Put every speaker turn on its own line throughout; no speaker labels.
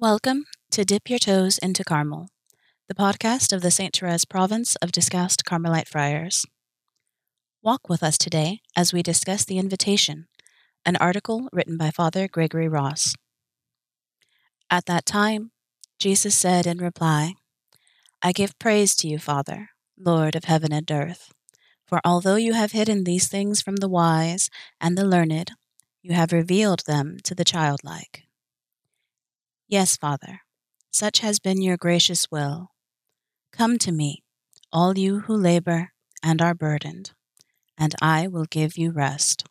Welcome to Dip Your Toes into Carmel, the podcast of the St. Therese Province of Discalced Carmelite Friars. Walk with us today as we discuss The Invitation, an article written by Father Gregory Ross. At that time, Jesus said in reply, I give praise to you, Father, Lord of heaven and earth, for although you have hidden these things from the wise and the learned, you have revealed them to the childlike. Yes, Father, such has been your gracious will. Come to me, all you who labor and are burdened, and I will give you rest.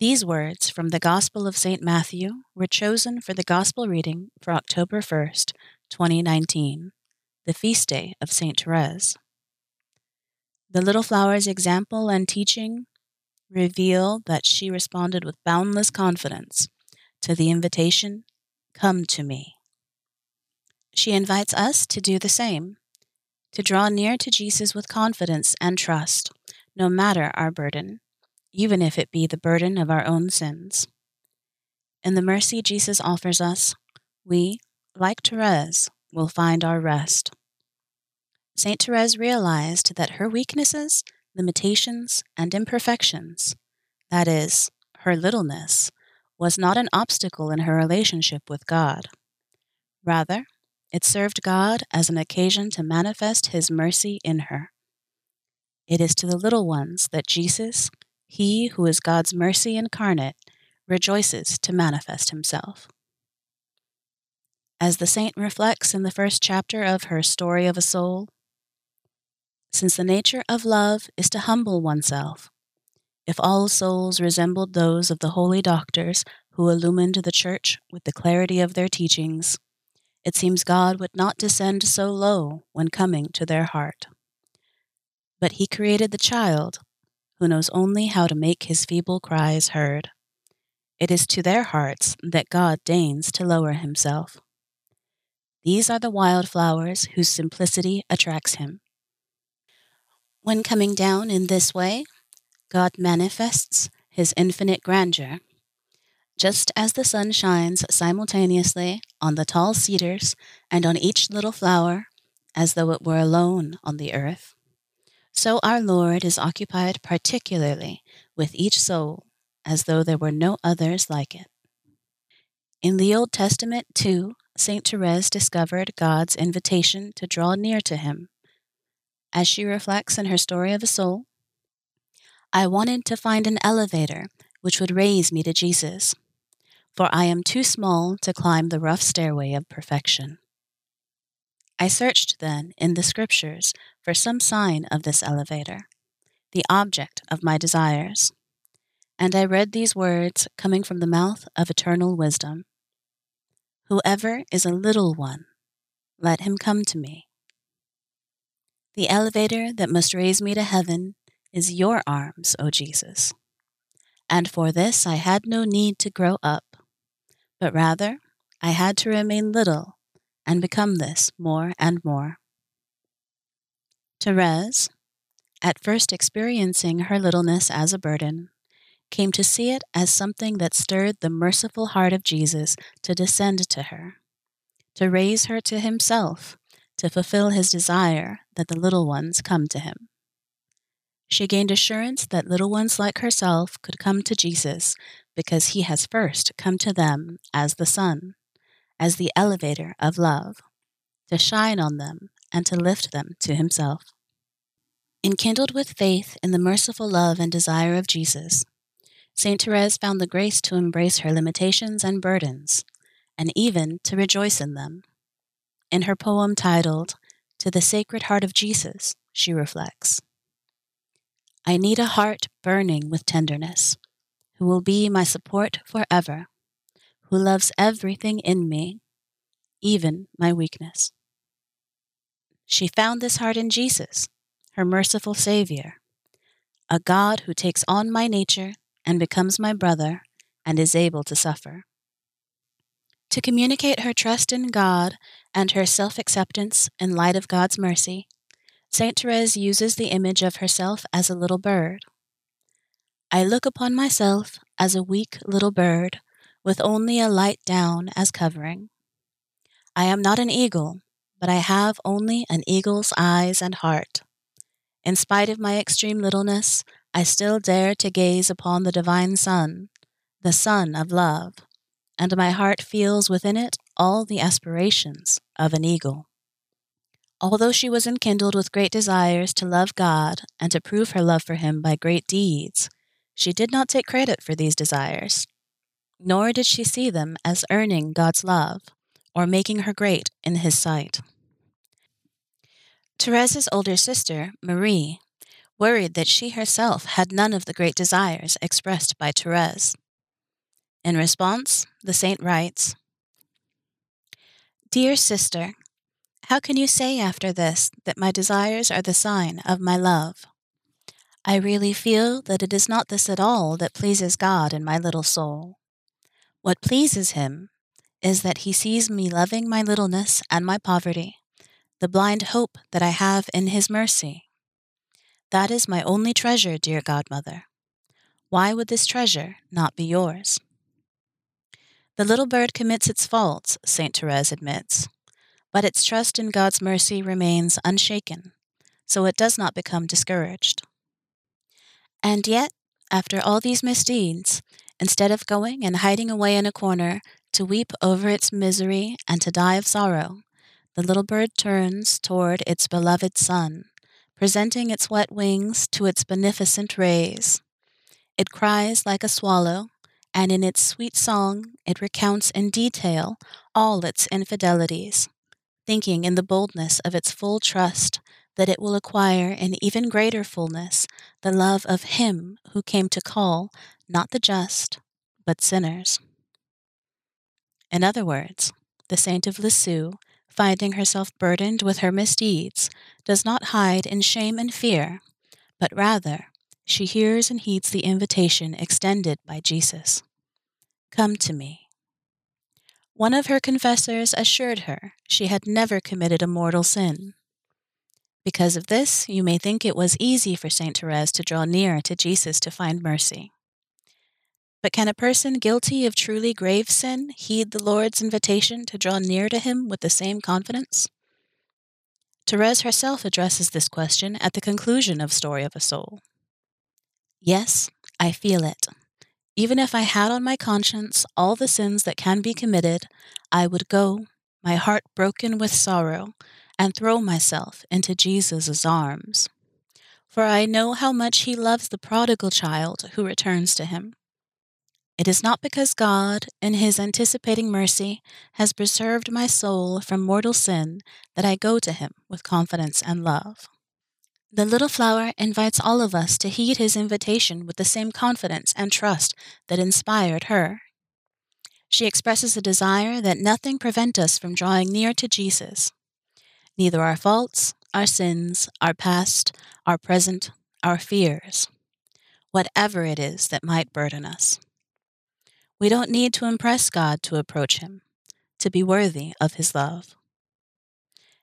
These words from the Gospel of St. Matthew were chosen for the Gospel reading for October 1st, 2019, the feast day of St. Therese. The little flower's example and teaching reveal that she responded with boundless confidence to the invitation, Come to me. She invites us to do the same, to draw near to Jesus with confidence and trust, no matter our burden, even if it be the burden of our own sins. In the mercy Jesus offers us, we, like Therese, will find our rest. St. Therese realized that her weaknesses, limitations, and imperfections, that is, her littleness, was not an obstacle in her relationship with God. Rather, it served God as an occasion to manifest His mercy in her. It is to the little ones that Jesus, He who is God's mercy incarnate, rejoices to manifest Himself. As the saint reflects in the first chapter of her Story of a Soul, since the nature of love is to humble oneself, if all souls resembled those of the holy doctors who illumined the Church with the clarity of their teachings, it seems God would not descend so low when coming to their heart. But He created the child, who knows only how to make his feeble cries heard. It is to their hearts that God deigns to lower Himself. These are the wild flowers whose simplicity attracts Him. When coming down in this way, God manifests his infinite grandeur. Just as the sun shines simultaneously on the tall cedars and on each little flower, as though it were alone on the earth, so our Lord is occupied particularly with each soul, as though there were no others like it. In the Old Testament, too, St. Therese discovered God's invitation to draw near to him. As she reflects in her story of a soul, I wanted to find an elevator which would raise me to Jesus, for I am too small to climb the rough stairway of perfection. I searched then in the Scriptures for some sign of this elevator, the object of my desires, and I read these words coming from the mouth of eternal wisdom Whoever is a little one, let him come to me. The elevator that must raise me to heaven is your arms, O Jesus. And for this I had no need to grow up, but rather I had to remain little and become this more and more. Therese, at first experiencing her littleness as a burden, came to see it as something that stirred the merciful heart of Jesus to descend to her, to raise her to himself, to fulfill his desire that the little ones come to him. She gained assurance that little ones like herself could come to Jesus because he has first come to them as the sun, as the elevator of love, to shine on them and to lift them to himself. Enkindled with faith in the merciful love and desire of Jesus, St. Therese found the grace to embrace her limitations and burdens, and even to rejoice in them. In her poem titled, To the Sacred Heart of Jesus, she reflects I need a heart burning with tenderness, who will be my support forever, who loves everything in me, even my weakness. She found this heart in Jesus, her merciful Savior, a God who takes on my nature and becomes my brother and is able to suffer. To communicate her trust in God and her self acceptance in light of God's mercy, St. Therese uses the image of herself as a little bird. I look upon myself as a weak little bird with only a light down as covering. I am not an eagle, but I have only an eagle's eyes and heart. In spite of my extreme littleness, I still dare to gaze upon the divine sun, the sun of love, and my heart feels within it all the aspirations of an eagle. Although she was enkindled with great desires to love God and to prove her love for him by great deeds, she did not take credit for these desires, nor did she see them as earning God's love or making her great in his sight. Therese's older sister, Marie, worried that she herself had none of the great desires expressed by Therese. In response, the saint writes Dear sister, how can you say after this that my desires are the sign of my love? I really feel that it is not this at all that pleases God in my little soul. What pleases Him is that He sees me loving my littleness and my poverty, the blind hope that I have in His mercy. That is my only treasure, dear Godmother. Why would this treasure not be yours? The little bird commits its faults, St. Therese admits, but its trust in God's mercy remains unshaken, so it does not become discouraged. And yet, after all these misdeeds, instead of going and hiding away in a corner to weep over its misery and to die of sorrow, the little bird turns toward its beloved sun, presenting its wet wings to its beneficent rays. It cries like a swallow, and in its sweet song it recounts in detail all its infidelities, thinking in the boldness of its full trust that it will acquire in even greater fullness the love of Him who came to call not the just, but sinners. In other words, the saint of Lisieux, finding herself burdened with her misdeeds, does not hide in shame and fear, but rather she hears and heeds the invitation extended by Jesus Come to me. One of her confessors assured her she had never committed a mortal sin. Because of this, you may think it was easy for St. Therese to draw near to Jesus to find mercy. But can a person guilty of truly grave sin heed the Lord's invitation to draw near to him with the same confidence? Therese herself addresses this question at the conclusion of Story of a Soul. Yes, I feel it. Even if I had on my conscience all the sins that can be committed, I would go, my heart broken with sorrow, and throw myself into Jesus' arms. For I know how much he loves the prodigal child who returns to him. It is not because God, in his anticipating mercy, has preserved my soul from mortal sin that I go to him with confidence and love. The little flower invites all of us to heed his invitation with the same confidence and trust that inspired her. She expresses a desire that nothing prevent us from drawing near to Jesus. Neither our faults, our sins, our past, our present, our fears, whatever it is that might burden us. We don't need to impress God to approach him, to be worthy of his love.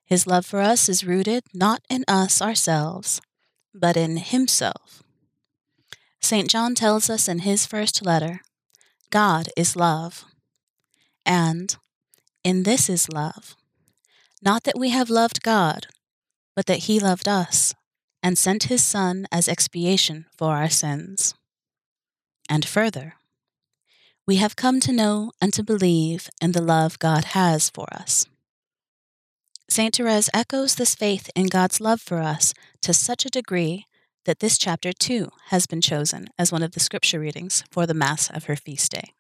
His love for us is rooted not in us ourselves, but in Himself. St. John tells us in his first letter God is love. And in this is love, not that we have loved God, but that He loved us and sent His Son as expiation for our sins. And further, we have come to know and to believe in the love God has for us. St. Therese echoes this faith in God's love for us to such a degree that this chapter too has been chosen as one of the scripture readings for the Mass of her feast day.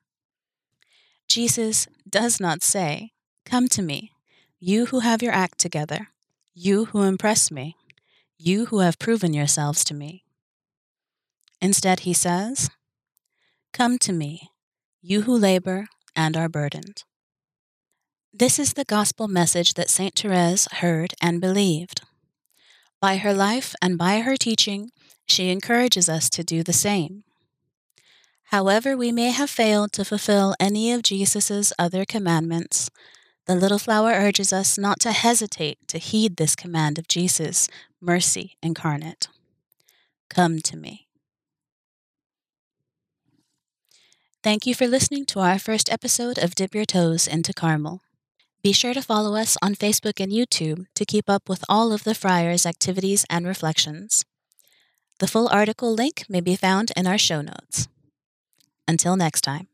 Jesus does not say, Come to me, you who have your act together, you who impress me, you who have proven yourselves to me. Instead, he says, Come to me, you who labor and are burdened. This is the gospel message that St. Therese heard and believed. By her life and by her teaching, she encourages us to do the same. However, we may have failed to fulfill any of Jesus' other commandments, the little flower urges us not to hesitate to heed this command of Jesus, mercy incarnate. Come to me. Thank you for listening to our first episode of Dip Your Toes into Carmel. Be sure to follow us on Facebook and YouTube to keep up with all of the Friars' activities and reflections. The full article link may be found in our show notes. Until next time.